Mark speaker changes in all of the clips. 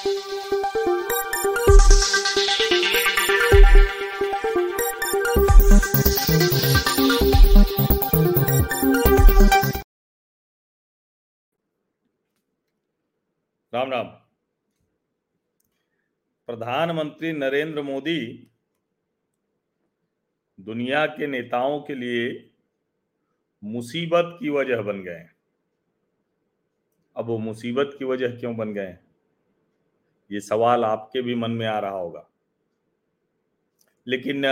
Speaker 1: राम राम। प्रधानमंत्री नरेंद्र मोदी दुनिया के नेताओं के लिए मुसीबत की वजह बन गए अब वो मुसीबत की वजह क्यों बन गए ये सवाल आपके भी मन में आ रहा होगा। लेकिन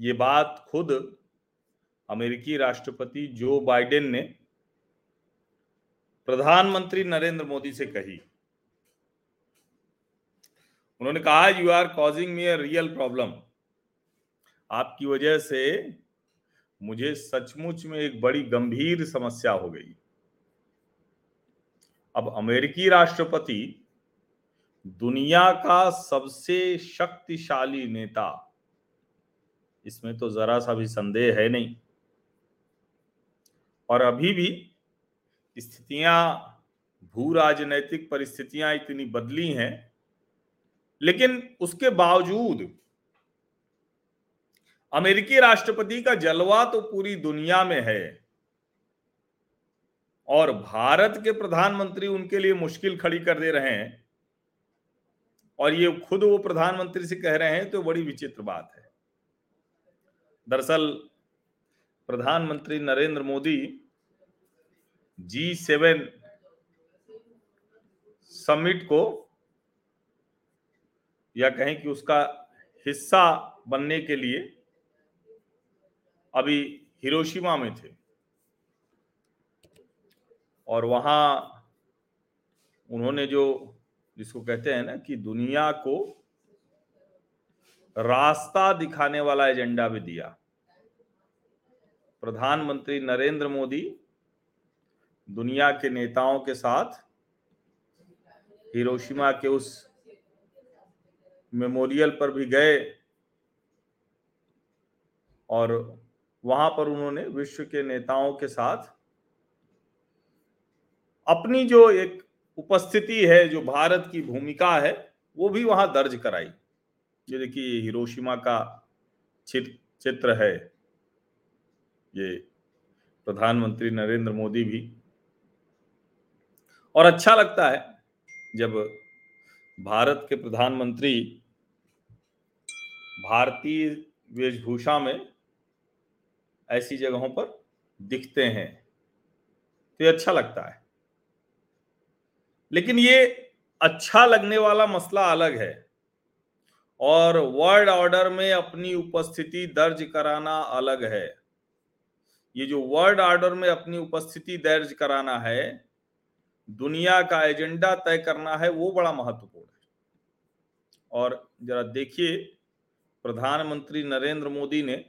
Speaker 1: ये बात खुद अमेरिकी राष्ट्रपति जो बाइडेन ने प्रधानमंत्री नरेंद्र मोदी से कही। उन्होंने कहा you are causing me a real problem आपकी वजह से मुझे सचमुच में एक बड़ी गंभीर समस्या हो गई। अब अमेरिकी राष्ट्रपति दुनिया का सबसे शक्तिशाली नेता। इसमें तो जरा सा भी संदेह है नहीं। और अभी भी स्थितियाँ, भू राजनैतिक परिस्थितियाँ इतनी बदली हैं, लेकिन उसके बावजूद अमेरिकी राष्ट्रपति का जलवा तो पूरी दुनिया में है। और भारत के प्रधानमंत्री उनके लिए मुश्किल खड़ी कर दे रहे हैं। और ये खुद वो प्रधानमंत्री से कह रहे हैं तो बड़ी विचित्र बात है। दरअसल, प्रधानमंत्री Narendra Modi G seven summit को, या कहें कि उसका हिस्सा बनने के लिए, अभी हिरोशिमा में थे। और वहाँ उन्होंने जो जिसको कहते हैं ना कि दुनिया को रास्ता दिखाने वाला एजेंडा भी दिया। प्रधानमंत्री नरेंद्र मोदी दुनिया के नेताओं के साथ हिरोशिमा के उस मेमोरियल पर भी गए और वहाँ पर उन्होंने विश्व के नेताओं के साथ अपनी जो एक उपस्थिति है, जो भारत की भूमिका है, वो भी वहाँ दर्ज कराई। ये देखिए हिरोशिमा का चित्र है। ये प्रधानमंत्री नरेंद्र मोदी भी। और अच्छा लगता है, जब भारत के प्रधानमंत्री भारतीय वेशभूषा में ऐसी जगहों पर दिखते हैं तो ये अच्छा लगता है। लेकिन ये अच्छा लगने वाला मसला अलग है। और वर्ल्ड ऑर्डर में अपनी उपस्थिति दर्ज कराना अलग है। ये जो वर्ल्ड ऑर्डर में अपनी उपस्थिति दर्ज कराना है, दुनिया का एजेंडा तय करना है, वो बड़ा महत्वपूर्ण है। और जरा देखिए, प्रधानमंत्री नरेंद्र मोदी ने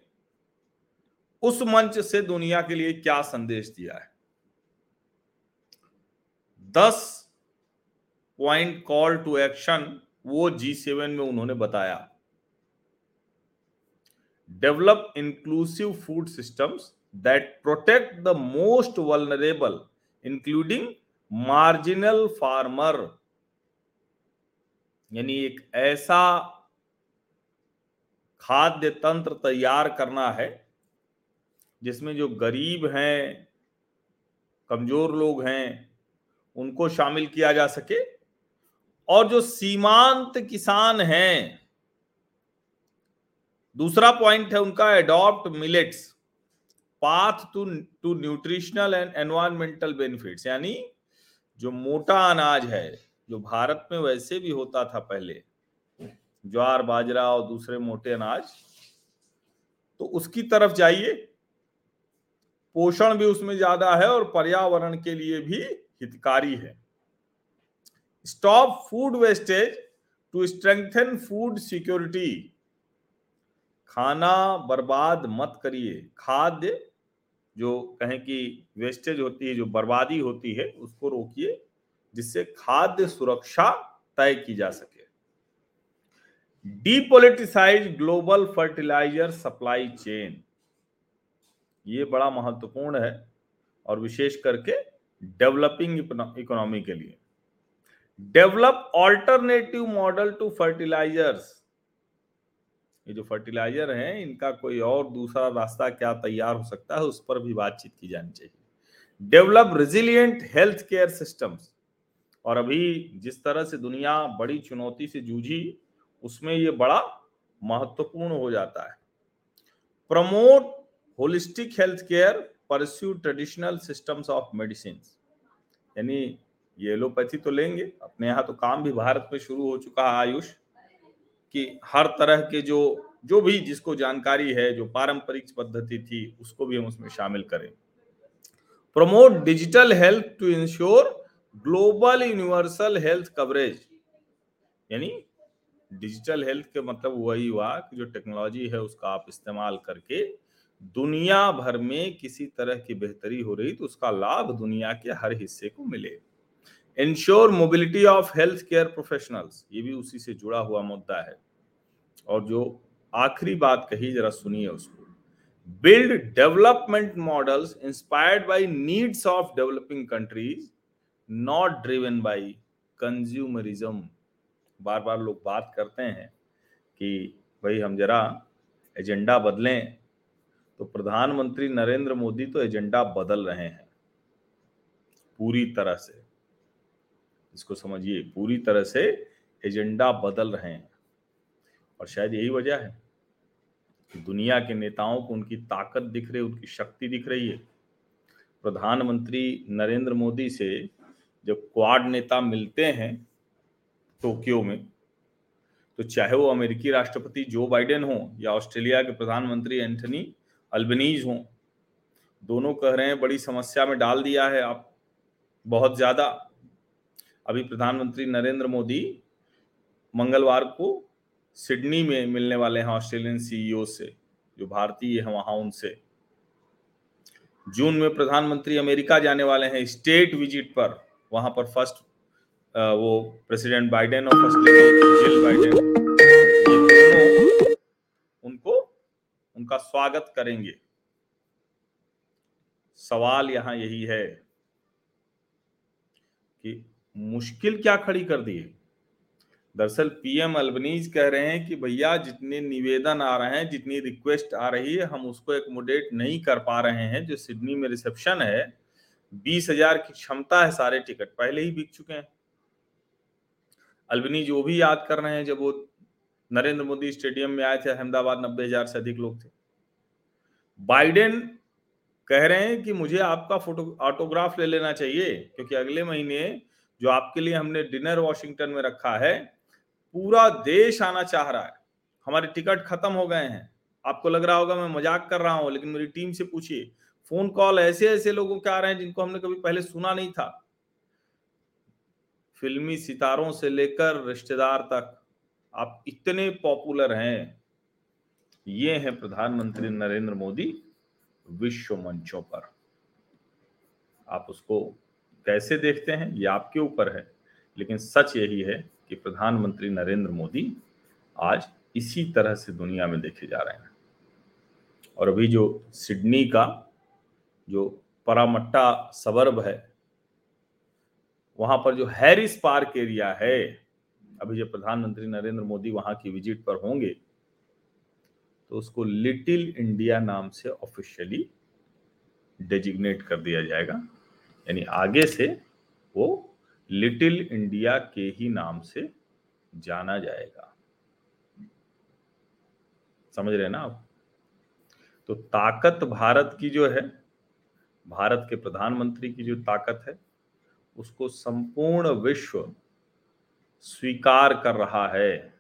Speaker 1: उस मंच से दुनिया के लिए क्या संदेश दिया है। दस पॉइंट कॉल टू एक्शन, वो जी सेवन में उन्होंने बताया। Develop inclusive food systems that protect the most vulnerable, including marginal farmer. यानी एक ऐसा खाद्य तंत्र तैयार करना है, जिसमें जो गरीब हैं, कमज़ोर लोग हैं, उनको शामिल किया जा सके और जो सीमांत किसान हैं, दूसरा पॉइंट है उनका adopt millets path to to nutritional and environmental benefits यानी जो मोटा अनाज है, जो भारत में वैसे भी होता था पहले, ज्वार, बाजरा और दूसरे मोटे अनाज तो उसकी तरफ़ जाइए। पोषण भी उसमें ज़्यादा है और पर्यावरण के लिए भी हितकारी है। Stop food wastage to strengthen food security खाना बर्बाद मत करिए। खाद्य जो कहें कि वेस्टेज होती है, जो बर्बादी होती है, उसको रोकिए, जिससे खाद्य सुरक्षा तय की जा सके। Depoliticise global fertiliser supply chain ये बड़ा महत्वपूर्ण है, और विशेष करके डेवलपिंग इकोनॉमी के लिए। Develop alternative model to fertilisers. ये जो फर्टिलाइज़र हैं, इनका कोई और दूसरा रास्ता क्या तैयार हो सकता है, उस पर भी बातचीत की जानी चाहिए। Develop resilient health care systems और अभी जिस तरह से दुनिया बड़ी चुनौती से जूझी, उसमें ये बड़ा महत्वपूर्ण हो जाता है। Promote holistic health care pursue traditional systems of medicine यानी ये एलोपैथी तो लेंगे। अपने यहाँ तो काम भी भारत में शुरू हो चुका है आयुष, कि हर तरह के जो जो भी जिसको जानकारी है, जो पारंपरिक पद्धति थी, उसको भी हम उसमें शामिल करें। Promote digital health to ensure global universal health coverage. यानी डिजिटल हेल्थ के मतलब वही हुआ कि जो टेक्नोलॉजी है, उसका आप इस्तेमाल करके दुनिया भर में किसी तरह की बेहतरी हो रही तो उसका लाभ दुनिया के हर हिस्से को मिले। Insure mobility of health care professionals ये भी उसी से जुड़ा हुआ मुद्दा है। और जो आखिरी बात कही, जरा सुनिए उसको। Build development models inspired by needs of developing countries not driven by consumerism बार बार लोग बात करते हैं कि, भाई, हम जरा एजेंडा बदलें। तो प्रधानमंत्री नरेंद्र मोदी तो एजेंडा बदल रहे हैं। पूरी तरह से। इसको समझिए, पूरी तरह से एजेंडा बदल रहे हैं। और शायद यही वजह है कि दुनिया के नेताओं को उनकी ताकत दिख रही उनकी शक्ति दिख रही है। प्रधानमंत्री नरेंद्र मोदी से जब क्वाड नेता मिलते हैं टोक्यो में तो चाहे वो अमेरिकी राष्ट्रपति जो बाइडेन हो या ऑस्ट्रेलिया के प्रधानमंत्री एंथनी अल्बनीज हो, दोनों कह रहे हैं, बड़ी समस्या में डाल दिया है आप, बहुत ज़्यादा अभी प्रधानमंत्री नरेंद्र मोदी मंगलवार को सिडनी में मिलने वाले हैं ऑस्ट्रेलियन सीईओ से, जो भारतीय है वहाँ उनसे। जून में प्रधानमंत्री अमेरिका जाने वाले हैं, स्टेट विज़िट पर। वहाँ पर फ़र्स्ट वो प्रेसिडेंट बाइडेन और फ़र्स्ट जिल बाइडेन उनको, उनका स्वागत करेंगे। सवाल यहाँ यही है कि मुश्किल क्या खड़ी कर दी है दरअसल पीएम अल्बनीज कह रहे हैं कि भैया, जितने निवेदन आ रहे हैं, जितनी रिक्वेस्ट आ रही है, हम उसको एकोमोडेट नहीं कर पा रहे हैं। जो सिडनी में रिसेप्शन है, बीस हज़ार की क्षमता है सारे टिकट। पहले ही बिक चुके हैं। अल्बनी जो भी याद कर रहे हैं, जब वो नरेंद्र मोदी स्टेडियम में आए थे, अहमदाबाद नब्बे हज़ार से अधिक लोग थे। बाइडेन कह रहे हैं कि मुझे आपका फ़ोटो, ऑटोग्राफ ले लेना चाहिए, क्योंकि अगले महीने जो आपके लिए हमने डिनर वॉशिंगटन में रखा है, पूरा देश आना चाह रहा है। हमारे टिकट खत्म हो गए हैं। आपको लग रहा होगा मैं मज़ाक कर रहा हूँ, लेकिन मेरी टीम से पूछिए। फ़ोन कॉल ऐसे ऐसे लोगों के आ रहे हैं जिनको हमने कभी पहले सुना नहीं था। फिल्मी सितारों से लेकर रिश्तेदार तक, आप इतने पॉपुलर हैं। ये हैं प्रधानमंत्री नरेंद्र मोदी विश्व मंचों पर। आप उसको कैसे देखते हैं, ये आपके ऊपर है। लेकिन सच यही है कि प्रधानमंत्री नरेंद्र मोदी आज इसी तरह से दुनिया में देखे जा रहे हैं। और अभी जो सिडनी का जो परामट्टा सबर्ब है, वहाँ पर जो हैरिस पार्क एरिया है, अभी जब प्रधानमंत्री नरेंद्र मोदी वहाँ की विज़िट पर होंगे तो उसको लिटिल इंडिया नाम से ऑफिशियली डेजिग्नेट कर दिया जाएगा। यानी आगे से वो लिटिल इंडिया के ही नाम से जाना जाएगा। समझ रहे ना आप? तो ताकत भारत की जो है, भारत के प्रधानमंत्री की जो ताकत है, उसको संपूर्ण विश्व स्वीकार कर रहा है।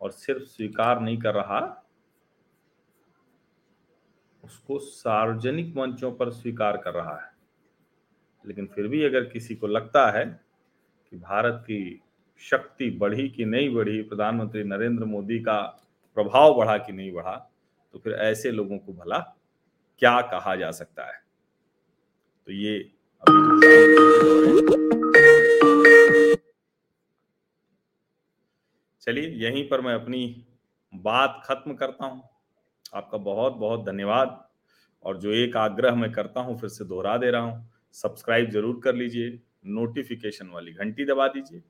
Speaker 1: और सिर्फ़ स्वीकार नहीं कर रहा, उसको सार्वजनिक मंचों पर स्वीकार कर रहा है। लेकिन फिर भी अगर किसी को लगता है कि भारत की शक्ति बढ़ी कि नहीं बढ़ी, प्रधानमंत्री नरेंद्र मोदी का प्रभाव बढ़ा कि नहीं बढ़ा तो फिर ऐसे लोगों को भला क्या कहा जा सकता है? तो ये चलिए, यहीं पर मैं अपनी बात खत्म करता हूँ। आपका बहुत बहुत धन्यवाद। और जो एक आग्रह मैं करता हूँ, फिर से दोहरा दे रहा हूँ। सब्सक्राइब ज़रूर कर लीजिए नोटिफिकेशन वाली घंटी दबा दीजिए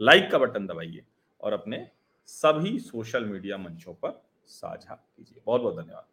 Speaker 1: लाइक का बटन दबाइए और अपने सभी सोशल मीडिया मंचों पर साझा कीजिए। बहुत बहुत धन्यवाद।